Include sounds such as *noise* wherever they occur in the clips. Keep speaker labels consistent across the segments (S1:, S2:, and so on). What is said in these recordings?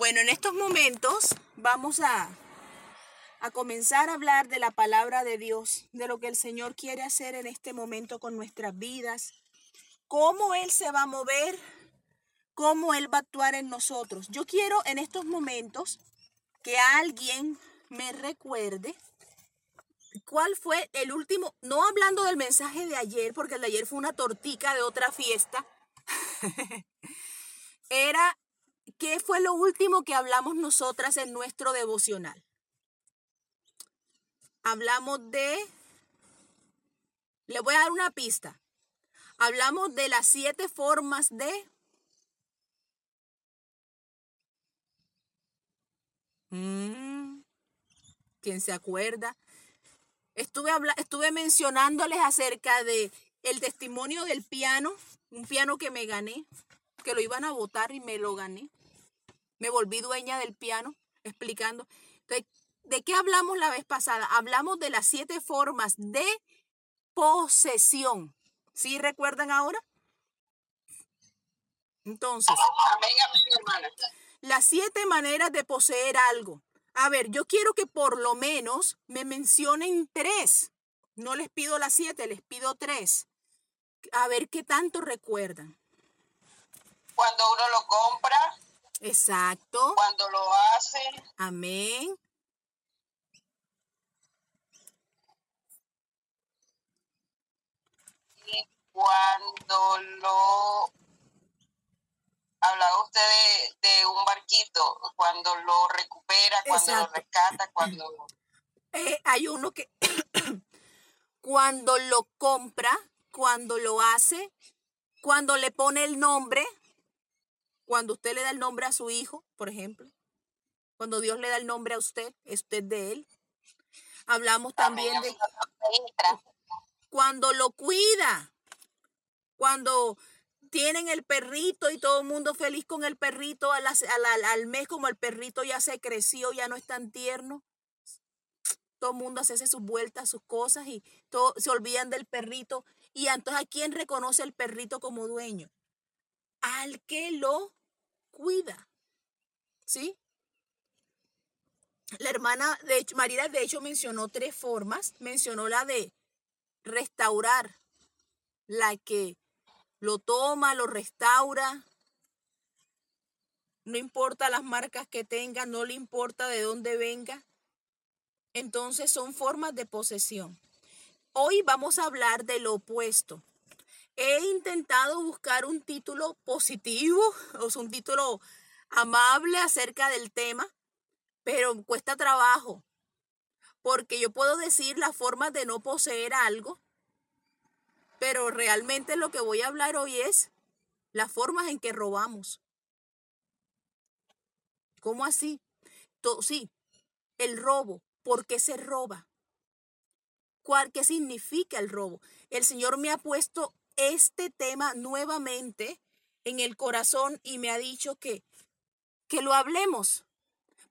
S1: Bueno, en estos momentos vamos a, a comenzar a hablar de la palabra de Dios, de lo que el Señor quiere hacer en este momento con nuestras vidas, cómo Él se va a mover, cómo Él va a actuar en nosotros. Yo quiero en estos momentos que alguien me recuerde cuál fue el último, no hablando del mensaje de ayer, porque el de ayer fue una tortica de otra fiesta, *laughs* era qué fue lo último que hablamos nosotras en nuestro devocional. Hablamos de, le voy a dar una pista, hablamos de las siete formas de... Mm, ¿Quién se acuerda? Estuve, estuve mencionándoles acerca de el testimonio del piano, un piano que me gané, que lo iban a votar y me lo gané. Me volví dueña del piano, explicando. ¿de qué hablamos la vez pasada? Hablamos de las siete formas de posesión. ¿Sí recuerdan ahora? Entonces, las siete maneras de poseer algo. A ver, yo quiero que por lo menos me mencionen tres. No les pido las siete, les pido tres. A ver qué tanto recuerdan.
S2: Cuando uno lo compra.
S1: Exacto.
S2: Cuando lo hace.
S1: Amén.
S2: Y cuando lo hablaba usted de, un barquito, cuando lo recupera, cuando lo rescata, cuando...
S1: Eh, hay uno que *coughs* cuando lo compra, cuando lo hace, cuando le pone el nombre, cuando usted le da el nombre a su hijo, por ejemplo, cuando Dios le da el nombre a usted, es usted de él. Hablamos también de cuando lo cuida, cuando tienen el perrito y todo el mundo feliz con el perrito al, al, mes, como el perrito ya se creció, ya no es tan tierno. Todo el mundo hace sus vueltas, sus cosas y todo, se olvidan del perrito. Y entonces, ¿a quién reconoce el perrito como dueño? Al que lo cuida. ¿Sí? La hermana, de María de hecho mencionó tres formas. Mencionó la de restaurar, la que lo toma, lo restaura. No importa las marcas que tenga, no le importa de dónde venga. Entonces son formas de posesión. Hoy vamos a hablar de lo opuesto. He intentado buscar un título positivo, *laughs* o sea, un título amable acerca del tema, pero cuesta trabajo, porque yo puedo decir las formas de no poseer algo, pero realmente lo que voy a hablar hoy es las formas en que robamos. ¿Cómo así? sí, el robo. ¿Por qué se roba? ¿Cuál, ¿Qué significa el robo? El Señor me ha puesto este tema nuevamente en el corazón y me ha dicho que, que lo hablemos,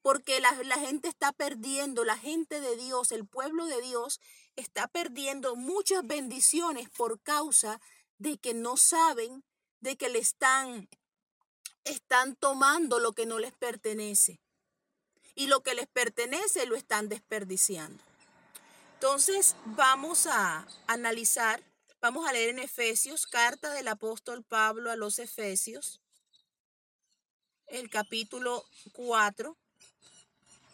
S1: porque la, la, gente está perdiendo, la gente de Dios, el pueblo de Dios está perdiendo muchas bendiciones por causa de que no saben, de que le están, están tomando lo que no les pertenece. Y lo que les pertenece lo están desperdiciando. Entonces vamos a analizar, vamos a leer en Efesios, carta del apóstol Pablo a los Efesios, el capítulo 4.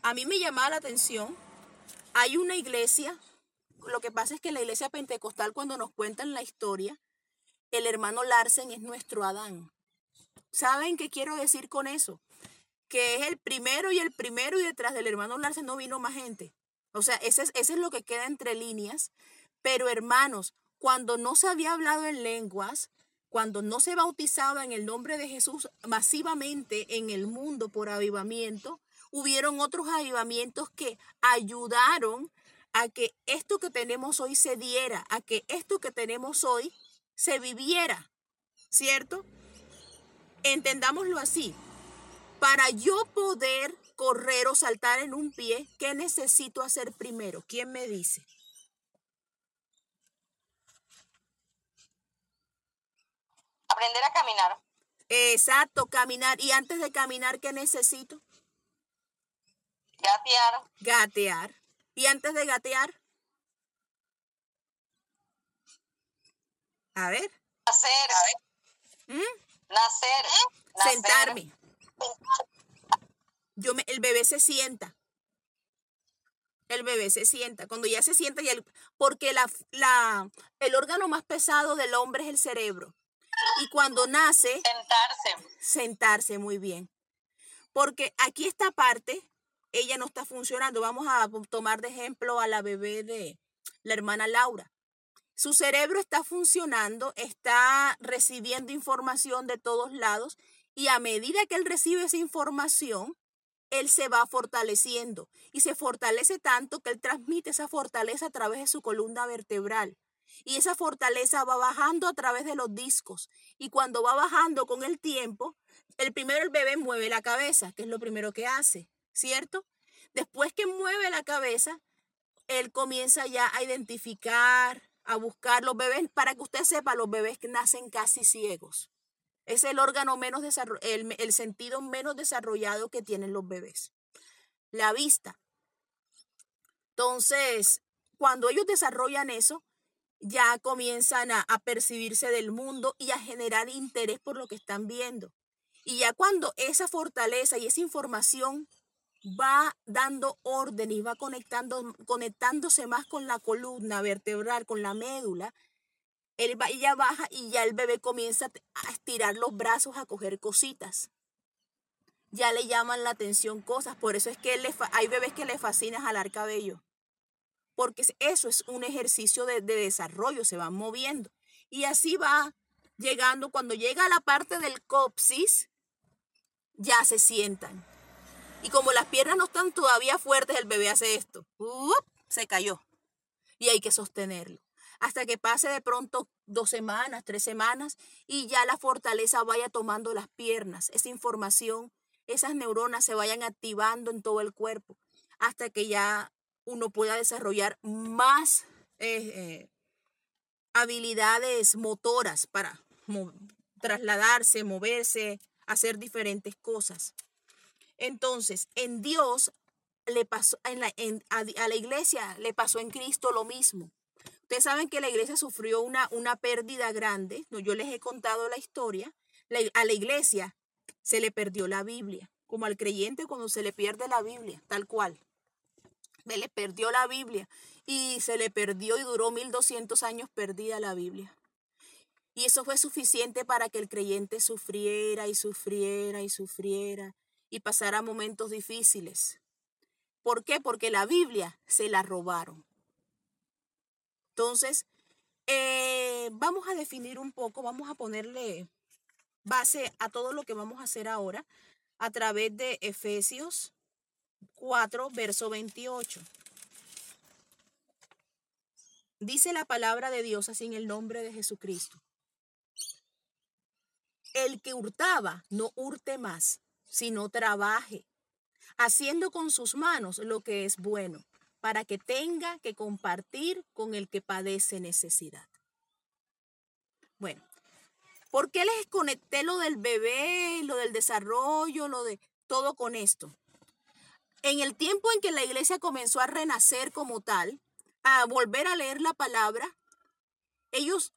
S1: A mí me llamaba la atención, hay una iglesia lo que pasa es que la iglesia pentecostal, cuando nos cuentan la historia, el hermano Larsen es nuestro Adán. ¿Saben qué quiero decir con eso? Que es el primero y el primero y detrás del hermano Larsen no vino más gente. O sea, ese es, ese es lo que queda entre líneas. Pero hermanos, cuando no se había hablado en lenguas, cuando no se bautizaba en el nombre de Jesús masivamente en el mundo por avivamiento, hubieron otros avivamientos que ayudaron a que esto que tenemos hoy se diera, a que esto que tenemos hoy se viviera, ¿cierto? Entendámoslo así. Para yo poder correr o saltar en un pie, ¿qué necesito hacer primero? ¿Quién me dice?
S2: Aprender a caminar.
S1: Exacto, caminar. Y antes de caminar, ¿qué necesito?
S2: Gatear.
S1: Gatear. ¿Y antes de gatear? A ver.
S2: Nacer. ¿Mm? Nacer.
S1: Sentarme. Yo me, el bebé se sienta. El bebé se sienta. Cuando ya se sienta, el, porque la, la, el órgano más pesado del hombre es el cerebro. Y cuando nace...
S2: Sentarse.
S1: Sentarse, muy bien. Porque aquí esta parte, ella no está funcionando. Vamos a tomar de ejemplo a la bebé de la hermana Laura. Su cerebro está funcionando, está recibiendo información de todos lados y a medida que él recibe esa información, él se va fortaleciendo y se fortalece tanto que él transmite esa fortaleza a través de su columna vertebral. Y esa fortaleza va bajando a través de los discos. Y cuando va bajando con el tiempo, el primero el bebé mueve la cabeza, que es lo primero que hace, ¿cierto? Después que mueve la cabeza, él comienza ya a identificar, a buscar los bebés. Para que usted sepa, los bebés nacen casi ciegos. Es el órgano menos el, el sentido menos desarrollado que tienen los bebés. La vista. Entonces, cuando ellos desarrollan eso, ya comienzan a, percibirse del mundo y a generar interés por lo que están viendo. Y ya cuando esa fortaleza y esa información va dando orden y va conectando, conectándose más con la columna vertebral, con la médula, él va, ella baja y ya el bebé comienza a estirar los brazos, a coger cositas. Ya le llaman la atención cosas. Por eso es que hay bebés que le fascina jalar cabello. Porque eso es un ejercicio de, de desarrollo, se van moviendo. Y así va llegando, cuando llega a la parte del copsis, ya se sientan. Y como las piernas no están todavía fuertes, el bebé hace esto. se cayó. Y hay que sostenerlo hasta que pase de pronto dos semanas, tres semanas y ya la fortaleza vaya tomando las piernas, esa información, esas neuronas se vayan activando en todo el cuerpo, hasta que ya uno pueda desarrollar más eh, eh, habilidades motoras para trasladarse, moverse, hacer diferentes cosas. Entonces, en Dios le pasó, en la, a la iglesia le pasó en Cristo lo mismo. Ustedes saben que la iglesia sufrió una, una pérdida grande. No, yo les he contado la historia. a la iglesia se le perdió la Biblia, como al creyente cuando se le pierde la Biblia, tal cual. Se le perdió la Biblia y se le perdió y duró 1200 años perdida la Biblia. Y eso fue suficiente para que el creyente sufriera y sufriera y sufriera y pasara momentos difíciles. ¿Por qué? Porque la Biblia se la robaron. Entonces, eh, vamos a definir un poco, vamos a ponerle base a todo lo que vamos a hacer ahora a través de Efesios 4, verso 28. Dice la palabra de Dios así en el nombre de Jesucristo. El que hurtaba, no hurte más, sino trabaje, haciendo con sus manos lo que es bueno para que tenga que compartir con el que padece necesidad. Bueno, ¿por qué les conecté lo del bebé, lo del desarrollo, lo de todo con esto? En el tiempo en que la iglesia comenzó a renacer como tal, a volver a leer la palabra, ellos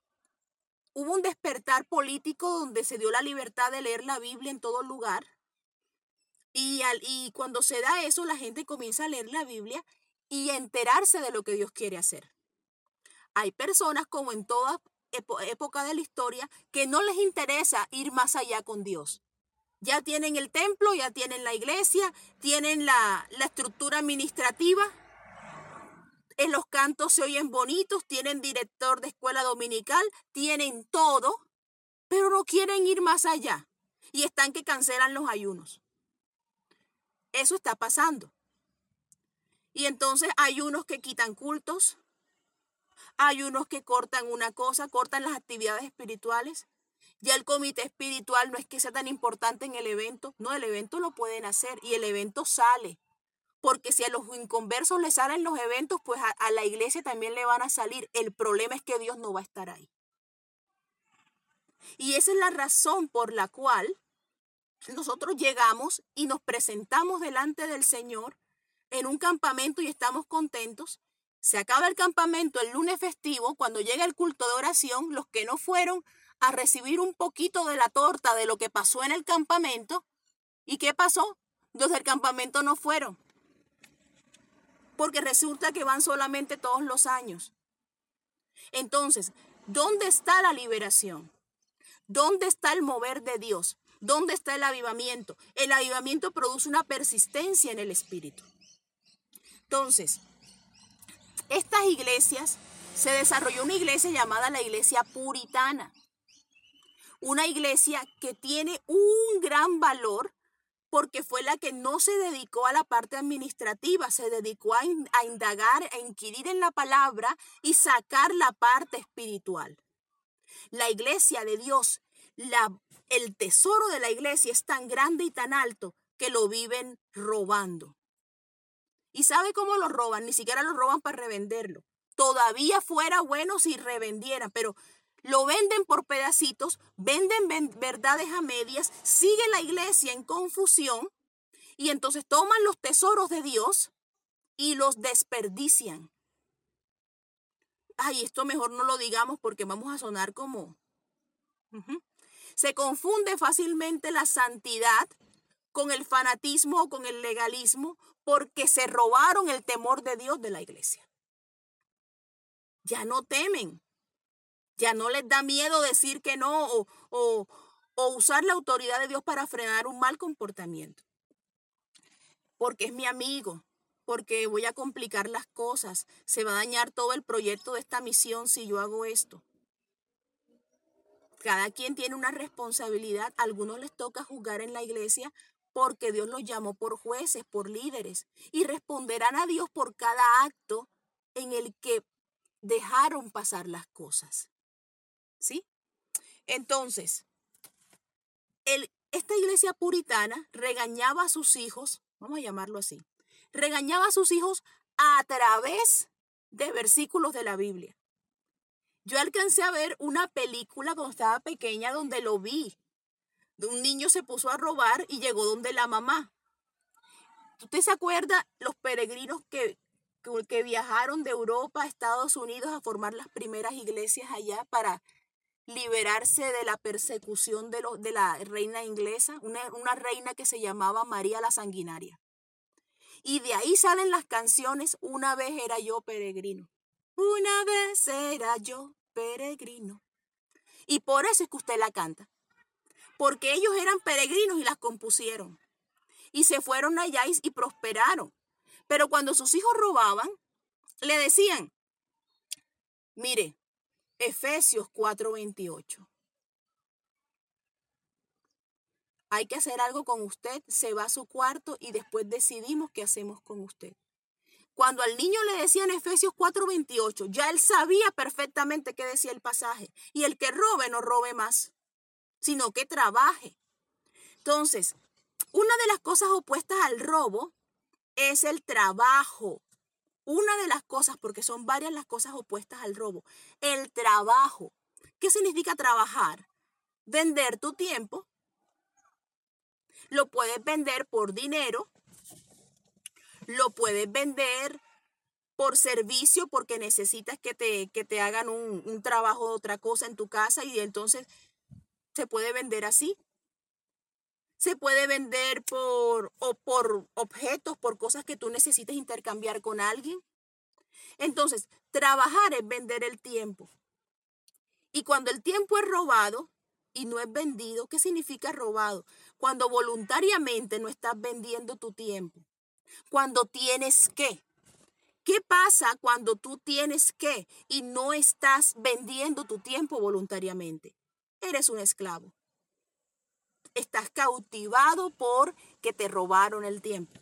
S1: hubo un despertar político donde se dio la libertad de leer la Biblia en todo lugar. Y, al, y cuando se da eso, la gente comienza a leer la Biblia y enterarse de lo que Dios quiere hacer. Hay personas, como en toda época de la historia, que no les interesa ir más allá con Dios. Ya tienen el templo, ya tienen la iglesia, tienen la, la estructura administrativa. En los cantos se oyen bonitos, tienen director de escuela dominical, tienen todo, pero no quieren ir más allá. Y están que cancelan los ayunos. Eso está pasando. Y entonces hay unos que quitan cultos, hay unos que cortan una cosa, cortan las actividades espirituales. Ya el comité espiritual no es que sea tan importante en el evento, no, el evento lo pueden hacer y el evento sale. Porque si a los inconversos les salen los eventos, pues a, a la iglesia también le van a salir. El problema es que Dios no va a estar ahí. Y esa es la razón por la cual nosotros llegamos y nos presentamos delante del Señor en un campamento y estamos contentos. Se acaba el campamento el lunes festivo, cuando llega el culto de oración, los que no fueron a recibir un poquito de la torta de lo que pasó en el campamento. ¿Y qué pasó? Los del campamento no fueron. Porque resulta que van solamente todos los años. Entonces, ¿dónde está la liberación? ¿Dónde está el mover de Dios? ¿Dónde está el avivamiento? El avivamiento produce una persistencia en el espíritu. Entonces, estas iglesias, se desarrolló una iglesia llamada la iglesia puritana. Una iglesia que tiene un gran valor porque fue la que no se dedicó a la parte administrativa, se dedicó a, indagar, a inquirir en la palabra y sacar la parte espiritual. La iglesia de Dios, la, el tesoro de la iglesia es tan grande y tan alto que lo viven robando. ¿Y sabe cómo lo roban? Ni siquiera lo roban para revenderlo. Todavía fuera bueno si revendieran, pero lo venden por pedacitos, venden verdades a medias, sigue la iglesia en confusión y entonces toman los tesoros de Dios y los desperdician. Ay, esto mejor no lo digamos porque vamos a sonar como... Se confunde fácilmente la santidad con el fanatismo o con el legalismo porque se robaron el temor de Dios de la iglesia. Ya no temen, ya no les da miedo decir que no o, usar la autoridad de Dios para frenar un mal comportamiento. Porque es mi amigo, porque voy a complicar las cosas, se va a dañar todo el proyecto de esta misión si yo hago esto. Cada quien tiene una responsabilidad, a algunos les toca juzgar en la iglesia porque Dios los llamó por jueces, por líderes, y responderán a Dios por cada acto en el que dejaron pasar las cosas. ¿Sí? Entonces, el, esta iglesia puritana regañaba a sus hijos, vamos a llamarlo así, regañaba a sus hijos a través de versículos de la Biblia. Yo alcancé a ver una película cuando estaba pequeña donde lo vi. Un niño se puso a robar y llegó donde la mamá. ¿Usted se acuerda los peregrinos que, que viajaron de Europa a Estados Unidos a formar las primeras iglesias allá para liberarse de la persecución de, de la reina inglesa, una, una reina que se llamaba María la Sanguinaria. Y de ahí salen las canciones Una vez era yo peregrino. Una vez era yo peregrino. Y por eso es que usted la canta. Porque ellos eran peregrinos y las compusieron. Y se fueron allá y, y prosperaron. Pero cuando sus hijos robaban, le decían, mire, Efesios 4:28. Hay que hacer algo con usted, se va a su cuarto y después decidimos qué hacemos con usted. Cuando al niño le decían Efesios 4:28, ya él sabía perfectamente qué decía el pasaje. Y el que robe no robe más, sino que trabaje. Entonces, una de las cosas opuestas al robo es el trabajo. Una de las cosas, porque son varias las cosas opuestas al robo, el trabajo. ¿Qué significa trabajar? Vender tu tiempo. Lo puedes vender por dinero. Lo puedes vender por servicio porque necesitas que te, que te hagan un, un trabajo de otra cosa en tu casa y entonces se puede vender así se puede vender por, o por objetos, por cosas que tú necesites intercambiar con alguien. Entonces, trabajar es vender el tiempo. Y cuando el tiempo es robado y no es vendido, ¿qué significa robado? Cuando voluntariamente no estás vendiendo tu tiempo. Cuando tienes que. ¿Qué pasa cuando tú tienes que y no estás vendiendo tu tiempo voluntariamente? Eres un esclavo estás cautivado por que te robaron el tiempo.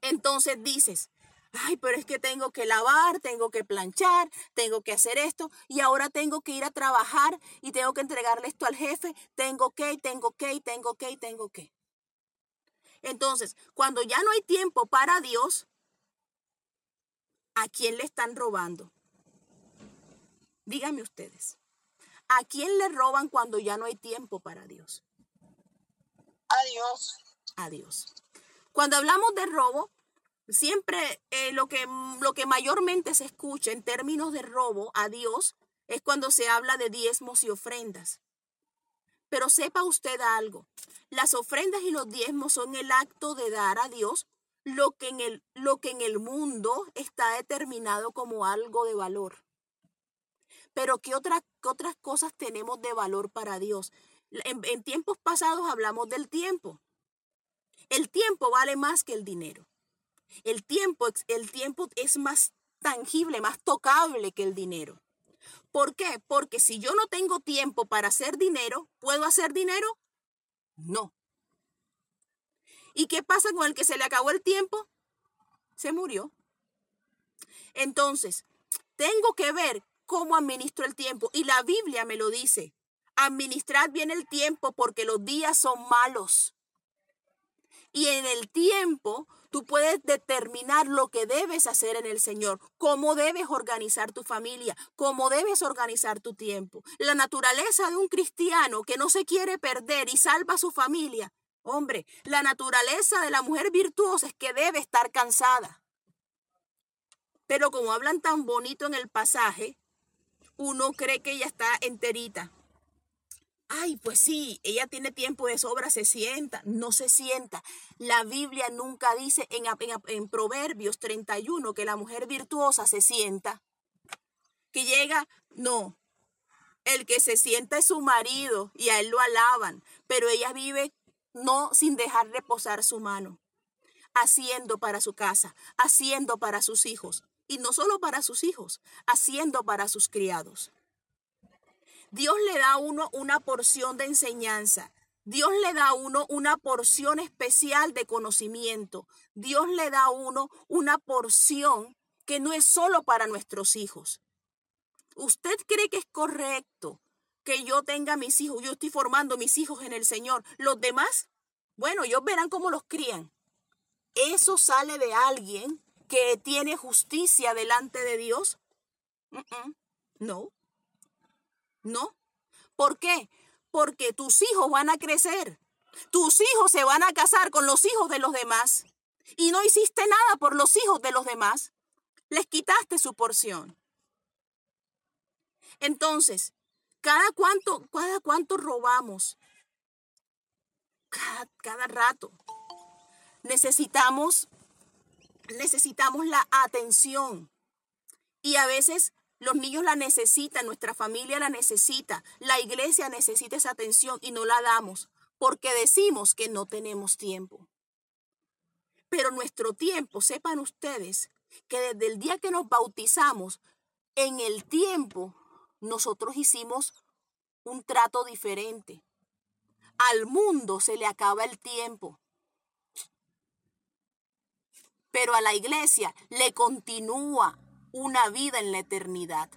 S1: Entonces dices, ay, pero es que tengo que lavar, tengo que planchar, tengo que hacer esto y ahora tengo que ir a trabajar y tengo que entregarle esto al jefe, tengo que, tengo que, tengo que, tengo que. Entonces, cuando ya no hay tiempo para Dios, ¿a quién le están robando? Díganme ustedes. ¿A quién le roban cuando ya no hay tiempo para Dios?
S2: Adiós.
S1: Adiós. Cuando hablamos de robo, Siempre eh, lo, que, lo que mayormente se escucha en términos de robo a Dios es cuando se habla de diezmos y ofrendas. Pero sepa usted algo, las ofrendas y los diezmos son el acto de dar a Dios lo que en el, lo que en el mundo está determinado como algo de valor. Pero ¿qué, otras otras cosas tenemos de valor para Dios? En, tiempos pasados hablamos del tiempo. El tiempo vale más que el dinero. El tiempo, el tiempo es más tangible, más tocable que el dinero. ¿Por qué? Porque si yo no tengo tiempo para hacer dinero, ¿puedo hacer dinero? No. ¿Y qué pasa con el que se le acabó el tiempo? Se murió. Entonces, tengo que ver cómo administro el tiempo. Y la Biblia me lo dice. Administrad bien el tiempo porque los días son malos. Y en el tiempo tú puedes determinar lo que debes hacer en el Señor, cómo debes organizar tu familia, cómo debes organizar tu tiempo. La naturaleza de un cristiano que no se quiere perder y salva a su familia. Hombre, la naturaleza de la mujer virtuosa es que debe estar cansada. Pero como hablan tan bonito en el pasaje, uno cree que ella está enterita. Ay, pues sí, ella tiene tiempo de sobra, se sienta, no se sienta. La Biblia nunca dice en, Proverbios 31 que la mujer virtuosa se sienta, que llega, no. El que se sienta es su marido y a él lo alaban, pero ella vive no sin dejar reposar su mano, haciendo para su casa, haciendo para sus hijos, y no solo para sus hijos, haciendo para sus criados. Dios le da a uno una porción de enseñanza. Dios le da a uno una porción especial de conocimiento. Dios le da a uno una porción que no es solo para nuestros hijos. ¿Usted cree que es correcto que yo tenga mis hijos? Yo estoy formando mis hijos en el Señor. Los demás, bueno, ellos verán cómo los crían. ¿Eso sale de alguien que tiene justicia delante de Dios? No. No. ¿Por qué? Porque tus hijos van a crecer. Tus hijos se van a casar con los hijos de los demás. Y no hiciste nada por los hijos de los demás. Les quitaste su porción. Entonces, cada cuánto, cada cuánto robamos. Cada, cada rato. Necesitamos, necesitamos la atención. Y a veces los niños la necesitan, nuestra familia la necesita, la iglesia necesita esa atención y no la damos porque decimos que no tenemos tiempo. Pero nuestro tiempo, sepan ustedes, que desde el día que nos bautizamos, en el tiempo, nosotros hicimos un trato diferente. Al mundo se le acaba el tiempo. Pero a la iglesia le continúa una vida en la eternidad.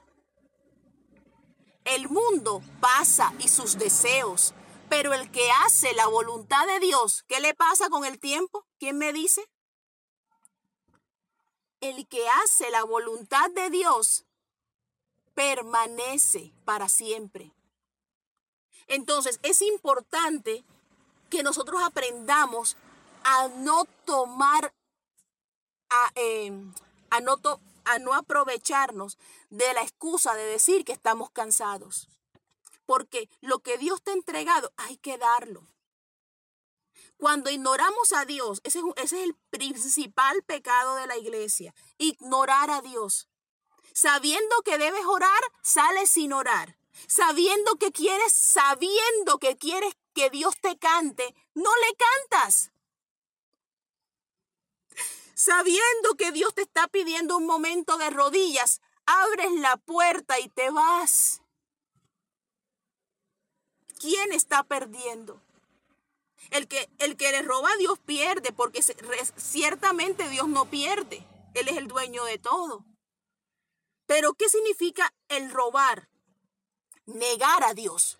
S1: El mundo pasa y sus deseos, pero el que hace la voluntad de Dios, ¿qué le pasa con el tiempo? ¿Quién me dice? El que hace la voluntad de Dios permanece para siempre. Entonces es importante que nosotros aprendamos a no tomar, a, eh, a no, a no aprovecharnos de la excusa de decir que estamos cansados. Porque lo que Dios te ha entregado hay que darlo. Cuando ignoramos a Dios, ese, ese es el principal pecado de la iglesia, ignorar a Dios. Sabiendo que debes orar, sales sin orar. Sabiendo que quieres, sabiendo que quieres que Dios te cante, no le cantas sabiendo que Dios te está pidiendo un momento de rodillas, abres la puerta y te vas. ¿Quién está perdiendo? El que, el que le roba a Dios pierde, porque ciertamente Dios no pierde. Él es el dueño de todo. Pero ¿qué significa el robar? Negar a Dios.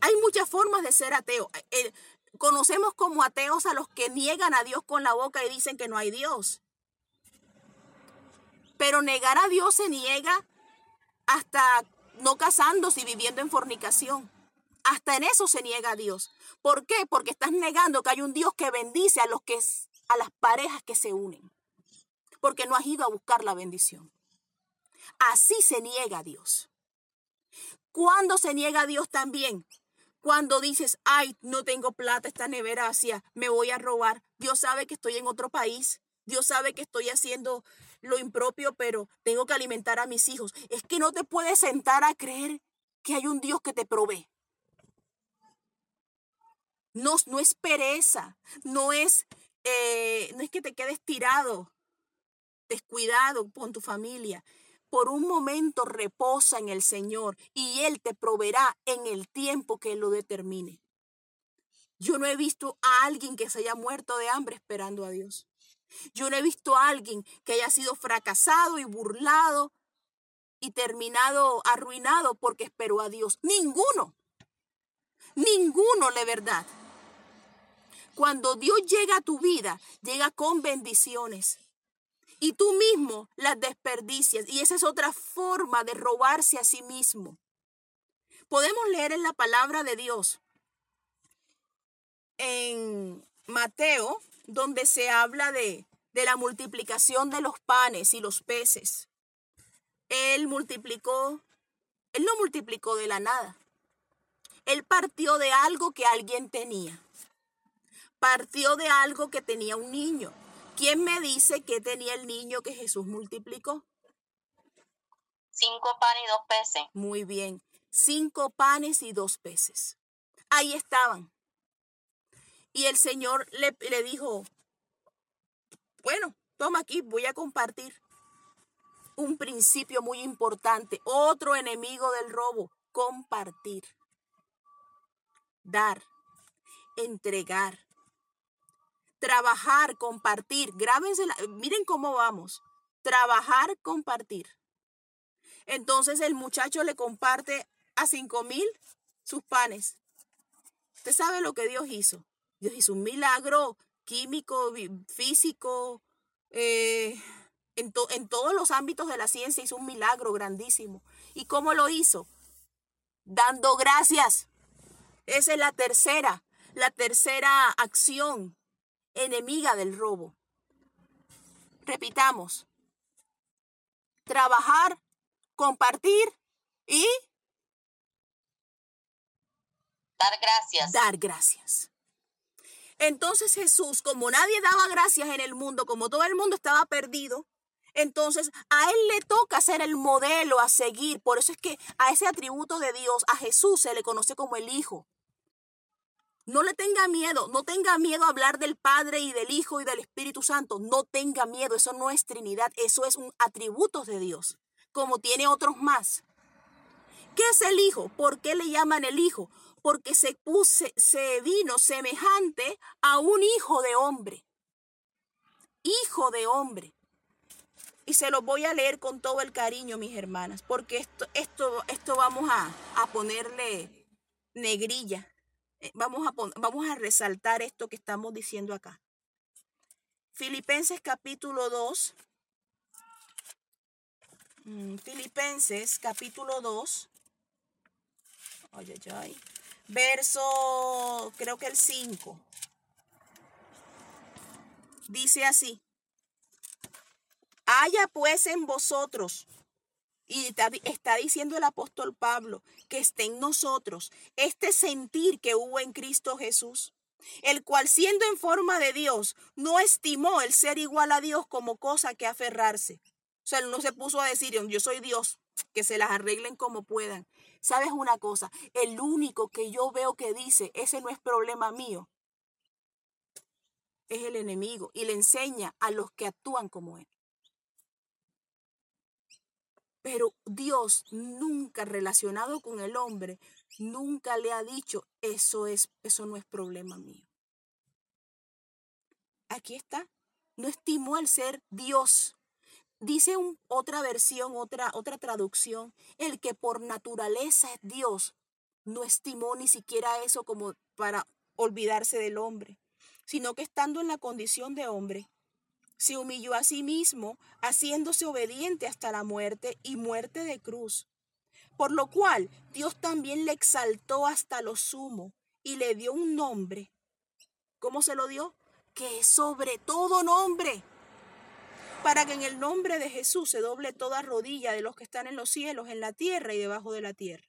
S1: Hay muchas formas de ser ateo. Conocemos como ateos a los que niegan a Dios con la boca y dicen que no hay Dios. Pero negar a Dios se niega hasta no casándose y viviendo en fornicación. Hasta en eso se niega a Dios. ¿Por qué? Porque estás negando que hay un Dios que bendice a los que a las parejas que se unen. porque no has ido a buscar la bendición. Así se niega a Dios. ¿Cuándo se niega a Dios también? Cuando dices, ay, no tengo plata, esta nevera hacia, me voy a robar. Dios sabe que estoy en otro país. Dios sabe que estoy haciendo lo impropio, pero tengo que alimentar a mis hijos. Es que no te puedes sentar a creer que hay un Dios que te provee. No, no es pereza, no es, eh, no es que te quedes tirado, descuidado con tu familia. Por un momento reposa en el Señor y Él te proveerá en el tiempo que Él lo determine. Yo no he visto a alguien que se haya muerto de hambre esperando a Dios. Yo no he visto a alguien que haya sido fracasado y burlado y terminado arruinado porque esperó a Dios. Ninguno. Ninguno, de verdad. Cuando Dios llega a tu vida, llega con bendiciones. Y tú mismo las desperdicias. Y esa es otra forma de robarse a sí mismo. Podemos leer en la palabra de Dios. En Mateo donde se habla de, de la multiplicación de los panes y los peces. Él multiplicó, él no multiplicó de la nada. Él partió de algo que alguien tenía. Partió de algo que tenía un niño. ¿Quién me dice que tenía el niño que Jesús multiplicó?
S2: Cinco panes y dos peces.
S1: Muy bien. Cinco panes y dos peces. Ahí estaban. Y el Señor le, le dijo, bueno, toma aquí, voy a compartir un principio muy importante, otro enemigo del robo, compartir, dar, entregar, trabajar, compartir. Grábense, miren cómo vamos. Trabajar, compartir. Entonces el muchacho le comparte a cinco mil sus panes. Usted sabe lo que Dios hizo. Dios hizo un milagro químico, físico, eh, en, en todos los ámbitos de la ciencia hizo un milagro grandísimo. ¿Y cómo lo hizo? Dando gracias. Esa es la tercera, la tercera acción enemiga del robo. Repitamos. Trabajar, compartir y...
S2: Dar gracias.
S1: Dar gracias. Entonces Jesús, como nadie daba gracias en el mundo, como todo el mundo estaba perdido, entonces a él le toca ser el modelo a seguir. Por eso es que a ese atributo de Dios, a Jesús se le conoce como el Hijo. No le tenga miedo, no tenga miedo a hablar del Padre y del Hijo y del Espíritu Santo. No tenga miedo, eso no es Trinidad, eso es un atributo de Dios, como tiene otros más. ¿Qué es el Hijo? ¿Por qué le llaman el Hijo? porque se, puse, se vino semejante a un hijo de hombre. Hijo de hombre. Y se lo voy a leer con todo el cariño, mis hermanas, porque esto, esto, esto vamos a, a ponerle negrilla. Eh, vamos a, vamos a resaltar esto que estamos diciendo acá. Filipenses capítulo 2. Mm, Filipenses capítulo 2. Ay, ay, ay verso, creo que el 5. Dice así, haya pues en vosotros, y está, está, diciendo el apóstol Pablo, que esté en nosotros este sentir que hubo en Cristo Jesús, el cual siendo en forma de Dios, no estimó el ser igual a Dios como cosa que aferrarse. O sea, no se puso a decir, yo soy Dios, que se las arreglen como puedan, ¿Sabes una cosa? El único que yo veo que dice, ese no es problema mío, es el enemigo y le enseña a los que actúan como él. Pero Dios nunca relacionado con el hombre, nunca le ha dicho, eso es eso no es problema mío. Aquí está. No estimó el ser Dios Dice otra versión, otra, otra traducción, el que por naturaleza es Dios, no estimó ni siquiera eso como para olvidarse del hombre, sino que estando en la condición de hombre, se humilló a sí mismo, haciéndose obediente hasta la muerte y muerte de cruz. Por lo cual Dios también le exaltó hasta lo sumo y le dio un nombre. ¿Cómo se lo dio? Que es sobre todo nombre para que en el nombre de Jesús se doble toda rodilla de los que están en los cielos, en la tierra y debajo de la tierra.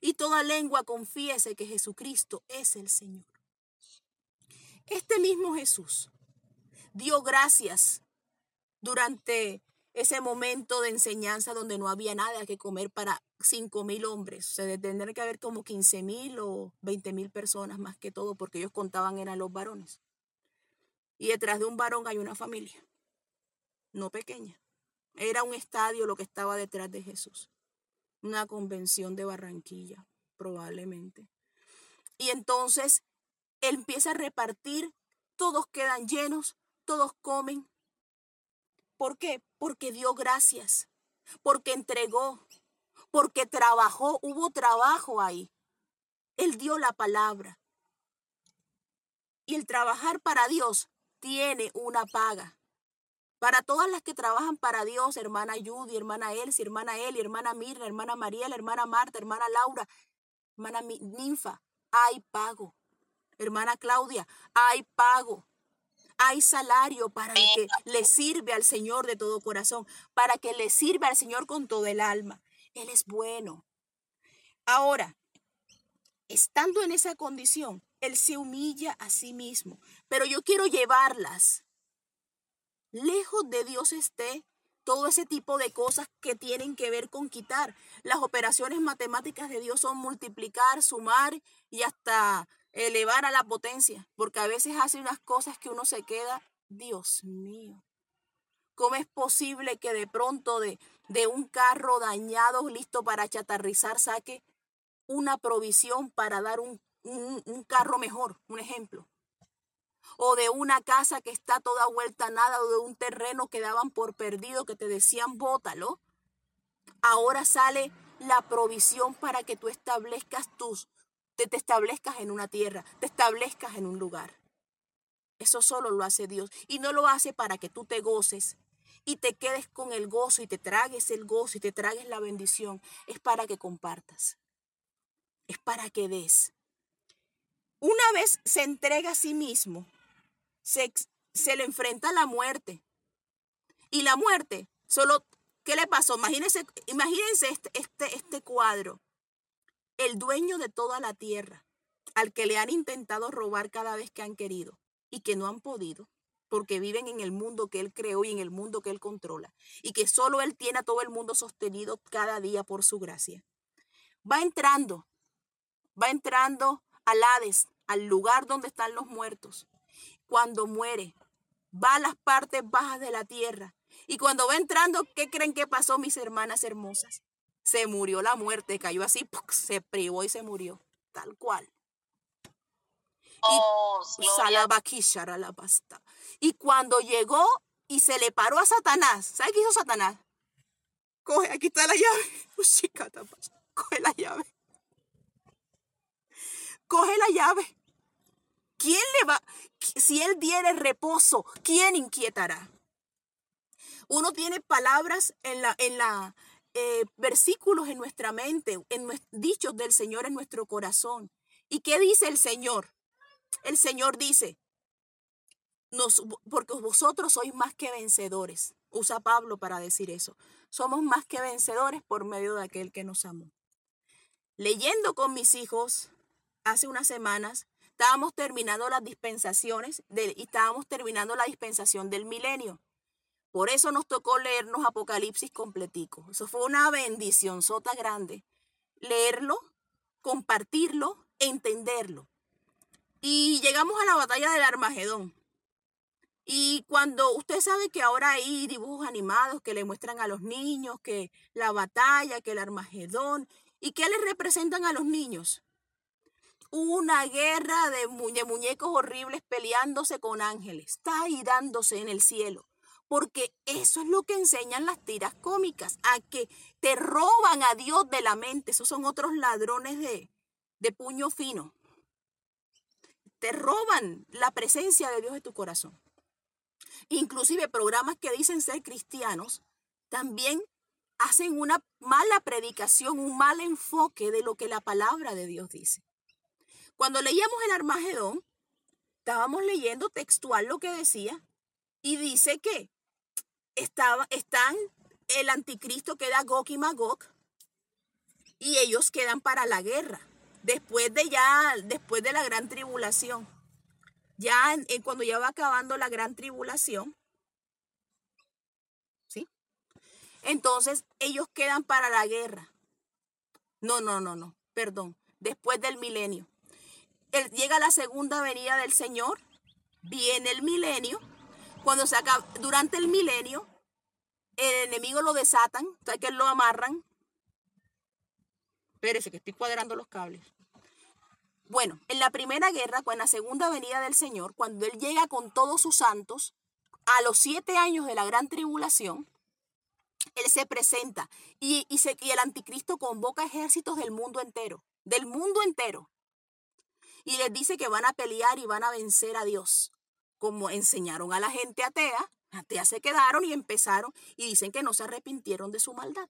S1: Y toda lengua confiese que Jesucristo es el Señor. Este mismo Jesús dio gracias durante ese momento de enseñanza donde no había nada que comer para cinco mil hombres. Se tendría que haber como 15 mil o 20 mil personas más que todo, porque ellos contaban eran los varones. Y detrás de un varón hay una familia, no pequeña. Era un estadio lo que estaba detrás de Jesús. Una convención de Barranquilla, probablemente. Y entonces empieza a repartir, todos quedan llenos, todos comen. ¿Por qué? Porque dio gracias, porque entregó, porque trabajó, hubo trabajo ahí. Él dio la palabra. Y el trabajar para Dios tiene una paga. Para todas las que trabajan para Dios, hermana Judy, hermana Elsie, hermana Eli, hermana Mirna, hermana Mariela, hermana Marta, hermana Laura, hermana Ninfa, hay pago. Hermana Claudia, hay pago. Hay salario para el que le sirve al Señor de todo corazón, para que le sirva al Señor con todo el alma. Él es bueno. Ahora, estando en esa condición, Él se humilla a sí mismo. Pero yo quiero llevarlas. Lejos de Dios esté todo ese tipo de cosas que tienen que ver con quitar. Las operaciones matemáticas de Dios son multiplicar, sumar y hasta elevar a la potencia, porque a veces hace unas cosas que uno se queda, Dios mío, ¿cómo es posible que de pronto de, de un carro dañado, listo para chatarrizar, saque una provisión para dar un, un, carro mejor, un ejemplo? o de una casa que está toda vuelta a nada, o de un terreno que daban por perdido, que te decían bótalo. Ahora sale la provisión para que tú establezcas tus, te, establezcas en una tierra, te establezcas en un lugar. Eso solo lo hace Dios. Y no lo hace para que tú te goces y te quedes con el gozo y te tragues el gozo y te tragues la bendición. Es para que compartas. Es para que des. Una vez se entrega a sí mismo, se, se le enfrenta a la muerte. Y la muerte, solo, ¿qué le pasó? Imagínense, imagínense este, este, este cuadro el dueño de toda la tierra, al que le han intentado robar cada vez que han querido y que no han podido, porque viven en el mundo que él creó y en el mundo que él controla, y que solo él tiene a todo el mundo sostenido cada día por su gracia. Va entrando, va entrando al Hades, al lugar donde están los muertos. Cuando muere, va a las partes bajas de la tierra. Y cuando va entrando, ¿qué creen que pasó, mis hermanas hermosas? Se murió la muerte, cayó así, se privó y se murió, tal cual.
S2: Oh,
S1: pasta. Y cuando llegó y se le paró a Satanás, ¿sabe qué hizo Satanás? Coge, aquí está la llave. *laughs* Coge la llave. Coge la llave. ¿Quién le va? Si él diere reposo, ¿quién inquietará? Uno tiene palabras en la, en la, eh, versículos en nuestra mente, en dichos del Señor en nuestro corazón. ¿Y qué dice el Señor? El Señor dice, nos, porque vosotros sois más que vencedores. Usa Pablo para decir eso. Somos más que vencedores por medio de aquel que nos amó. Leyendo con mis hijos hace unas semanas, estábamos terminando las dispensaciones y estábamos terminando la dispensación del milenio. Por eso nos tocó leernos Apocalipsis completico. Eso fue una bendición sota grande. Leerlo, compartirlo, entenderlo. Y llegamos a la batalla del Armagedón. Y cuando usted sabe que ahora hay dibujos animados que le muestran a los niños que la batalla, que el Armagedón, ¿y qué les representan a los niños? Una guerra de, de muñecos horribles peleándose con ángeles. Está ahí dándose en el cielo porque eso es lo que enseñan las tiras cómicas, a que te roban a Dios de la mente. Esos son otros ladrones de, de puño fino. Te roban la presencia de Dios en tu corazón. Inclusive programas que dicen ser cristianos también hacen una mala predicación, un mal enfoque de lo que la palabra de Dios dice. Cuando leíamos el Armagedón, estábamos leyendo textual lo que decía y dice que están el anticristo queda Gog y Magog y ellos quedan para la guerra. Después de ya, después de la gran tribulación, ya cuando ya va acabando la gran tribulación, ¿sí? Entonces ellos quedan para la guerra. No, no, no, no, perdón, después del milenio. llega la segunda venida del Señor, viene el milenio, cuando se acaba, durante el milenio, el enemigo lo desatan, o que lo amarran. Espérese que estoy cuadrando los cables. Bueno, en la primera guerra, con la segunda venida del Señor, cuando Él llega con todos sus santos, a los siete años de la gran tribulación, Él se presenta y, y el anticristo convoca ejércitos del mundo entero, del mundo entero. Y les dice que van a pelear y van a vencer a Dios, como enseñaron a la gente atea, ya se quedaron y empezaron y dicen que no se arrepintieron de su maldad.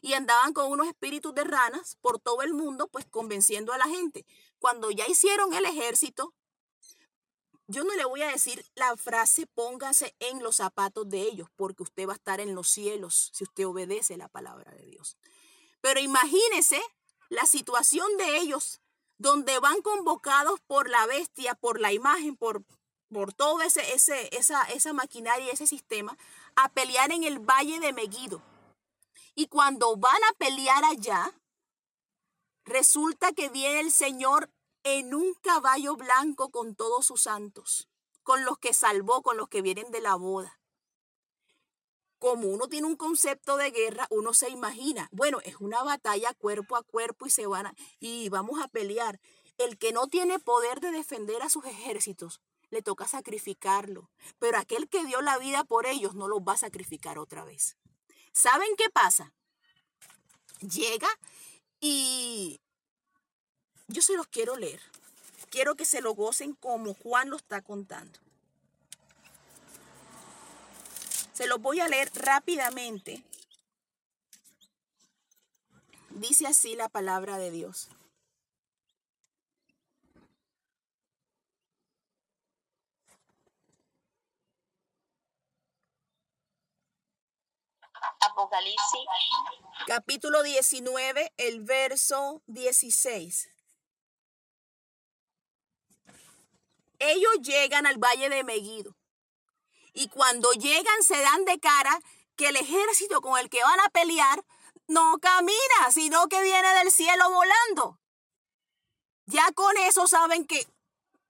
S1: Y andaban con unos espíritus de ranas por todo el mundo, pues convenciendo a la gente. Cuando ya hicieron el ejército, yo no le voy a decir la frase póngase en los zapatos de ellos, porque usted va a estar en los cielos si usted obedece la palabra de Dios. Pero imagínese la situación de ellos, donde van convocados por la bestia, por la imagen, por, por todo ese, ese, esa, esa maquinaria, ese sistema, a pelear en el valle de Meguido. Y cuando van a pelear allá, resulta que viene el Señor en un caballo blanco con todos sus santos, con los que salvó, con los que vienen de la boda. Como uno tiene un concepto de guerra, uno se imagina, bueno, es una batalla cuerpo a cuerpo y se van a, y vamos a pelear. El que no tiene poder de defender a sus ejércitos, le toca sacrificarlo. Pero aquel que dio la vida por ellos no los va a sacrificar otra vez. ¿Saben qué pasa? Llega y yo se los quiero leer. Quiero que se lo gocen como Juan lo está contando. Se los voy a leer rápidamente. Dice así la palabra de Dios. Capítulo 19, el verso 16. Ellos llegan al valle de Meguido. Y cuando llegan se dan de cara que el ejército con el que van a pelear no camina, sino que viene del cielo volando. Ya con eso saben que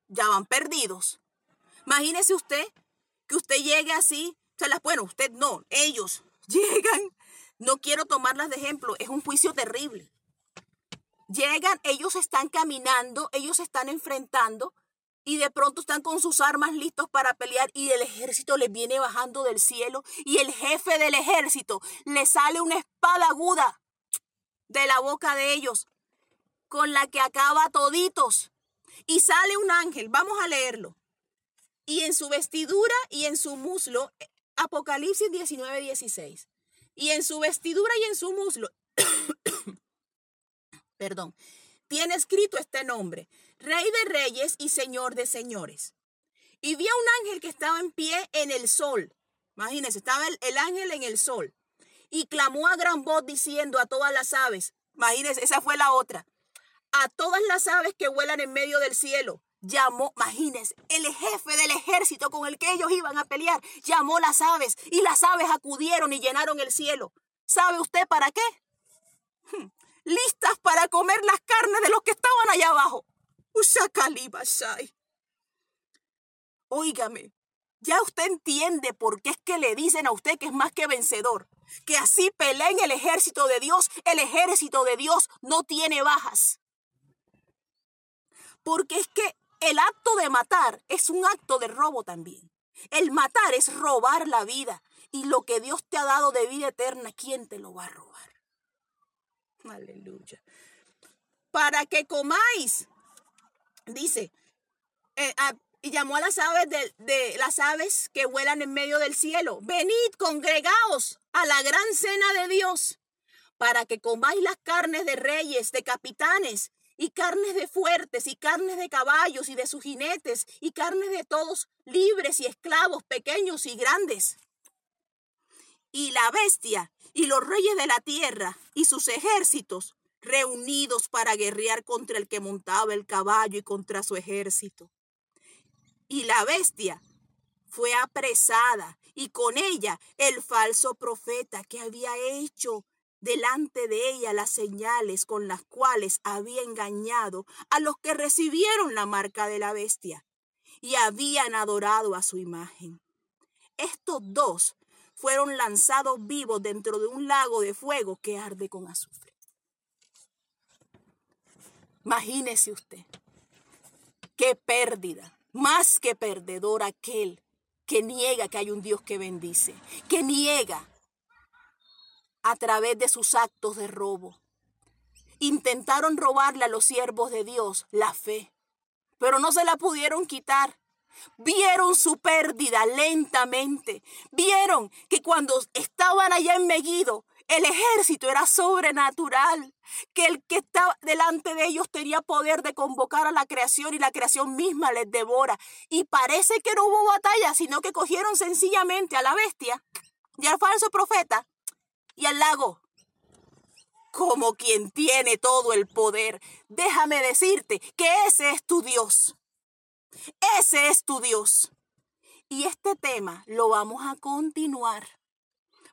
S1: ya van perdidos. Imagínese usted que usted llegue así, se las, bueno, usted no, ellos Llegan, no quiero tomarlas de ejemplo, es un juicio terrible. Llegan, ellos están caminando, ellos están enfrentando y de pronto están con sus armas listos para pelear y el ejército les viene bajando del cielo y el jefe del ejército le sale una espada aguda de la boca de ellos con la que acaba toditos y sale un ángel, vamos a leerlo. Y en su vestidura y en su muslo Apocalipsis 19, 16. Y en su vestidura y en su muslo, *coughs* perdón, tiene escrito este nombre, Rey de Reyes y Señor de Señores. Y vi a un ángel que estaba en pie en el sol. Imagínense, estaba el, el ángel en el sol. Y clamó a gran voz diciendo a todas las aves, imagínense, esa fue la otra, a todas las aves que vuelan en medio del cielo, llamó, imagínense, el jefe del ejército con el que ellos iban a pelear, llamó las aves y las aves acudieron y llenaron el cielo. ¿Sabe usted para qué? Hmm, listas para comer las carnes de los que estaban allá abajo. Óigame, ya usted entiende por qué es que le dicen a usted que es más que vencedor. Que así peleen el ejército de Dios. El ejército de Dios no tiene bajas. Porque es que el acto de matar es un acto de robo también. El matar es robar la vida. Y lo que Dios te ha dado de vida eterna, ¿quién te lo va a robar? Aleluya. Para que comáis, dice, eh, y llamó a las aves de, de, las aves que vuelan en medio del cielo. Venid, congregaos a la gran cena de Dios, para que comáis las carnes de reyes, de capitanes y carnes de fuertes, y carnes de caballos y de sus jinetes, y carnes de todos libres y esclavos, pequeños y grandes. y la bestia y los reyes de la tierra y sus ejércitos reunidos para guerrear contra el que montaba el caballo y contra su ejército. Y la bestia fue apresada y con ella el falso profeta que había hecho delante de ella las señales con las cuales había engañado a los que recibieron la marca de la bestia y habían adorado a su imagen. Estos dos fueron lanzados vivos dentro de un lago de fuego que arde con azufre. Imagínese usted, qué pérdida, más que perdedor aquel que niega que hay un Dios que bendice, que niega a través de sus actos de robo. Intentaron robarle a los siervos de Dios la fe, pero no se la pudieron quitar. Vieron su pérdida lentamente. Vieron que cuando estaban allá en Megiddo, el ejército era sobrenatural, que el que estaba delante de ellos tenía poder de convocar a la creación y la creación misma les devora. Y parece que no hubo batalla, sino que cogieron sencillamente a la bestia y al falso profeta y al lago. Como quien tiene todo el poder, déjame decirte que ese es tu Dios. Ese es tu Dios. Y este tema lo vamos a continuar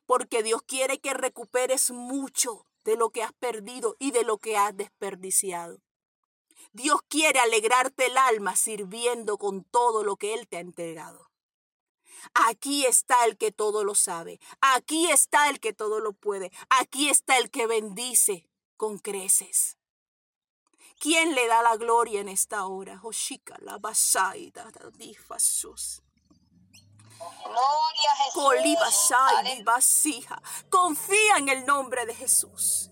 S1: porque Dios quiere que recuperes mucho de lo que has perdido y de lo que has desperdiciado. Dios quiere alegrarte el alma sirviendo con todo lo que Él te ha entregado. Aquí está el que todo lo sabe. Aquí está el que todo lo puede. Aquí está el que bendice con creces. ¿Quién le da la gloria en esta hora? Hoshika la basaida Gloria a Jesús. Confía en el nombre de Jesús.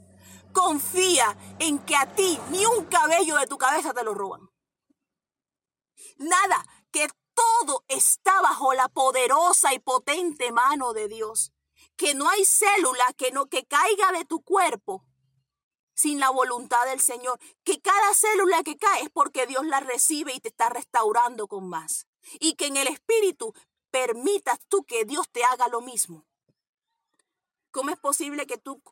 S1: Confía en que a ti ni un cabello de tu cabeza te lo roban. Nada, que todo está bajo la poderosa y potente mano de Dios. Que no hay célula que no que caiga de tu cuerpo sin la voluntad del Señor. Que cada célula que cae es porque Dios la recibe y te está restaurando con más. Y que en el espíritu permitas tú que Dios te haga lo mismo. ¿Cómo es posible que tú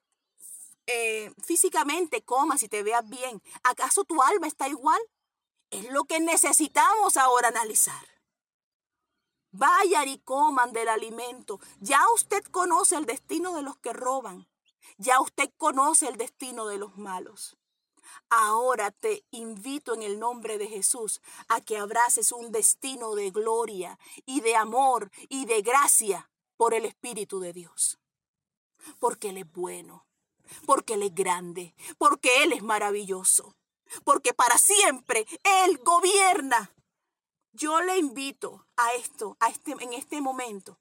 S1: eh, físicamente comas y te veas bien? ¿Acaso tu alma está igual? Es lo que necesitamos ahora analizar. Vayan y coman del alimento. Ya usted conoce el destino de los que roban. Ya usted conoce el destino de los malos. Ahora te invito en el nombre de Jesús a que abraces un destino de gloria y de amor y de gracia por el Espíritu de Dios. Porque Él es bueno, porque Él es grande, porque Él es maravilloso, porque para siempre Él gobierna. Yo le invito a esto, a este, en este momento.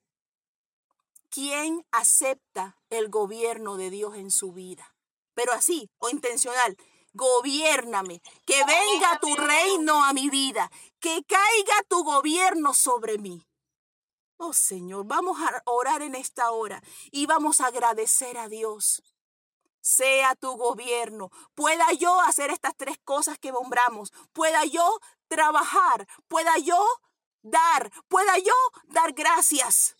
S1: ¿Quién acepta el gobierno de Dios en su vida? Pero así, o intencional, gobiername, que venga tu reino a mi vida, que caiga tu gobierno sobre mí. Oh Señor, vamos a orar en esta hora y vamos a agradecer a Dios. Sea tu gobierno, pueda yo hacer estas tres cosas que nombramos, pueda yo trabajar, pueda yo dar, pueda yo dar gracias.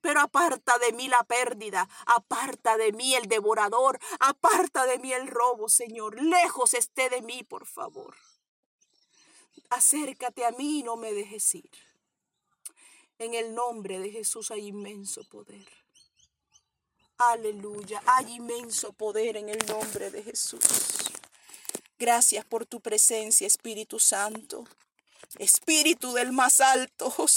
S1: Pero aparta de mí la pérdida, aparta de mí el devorador, aparta de mí el robo, Señor. Lejos esté de mí, por favor. Acércate a mí y no me dejes ir. En el nombre de Jesús hay inmenso poder. Aleluya, hay inmenso poder en el nombre de Jesús. Gracias por tu presencia, Espíritu Santo. Espíritu del más alto, *laughs*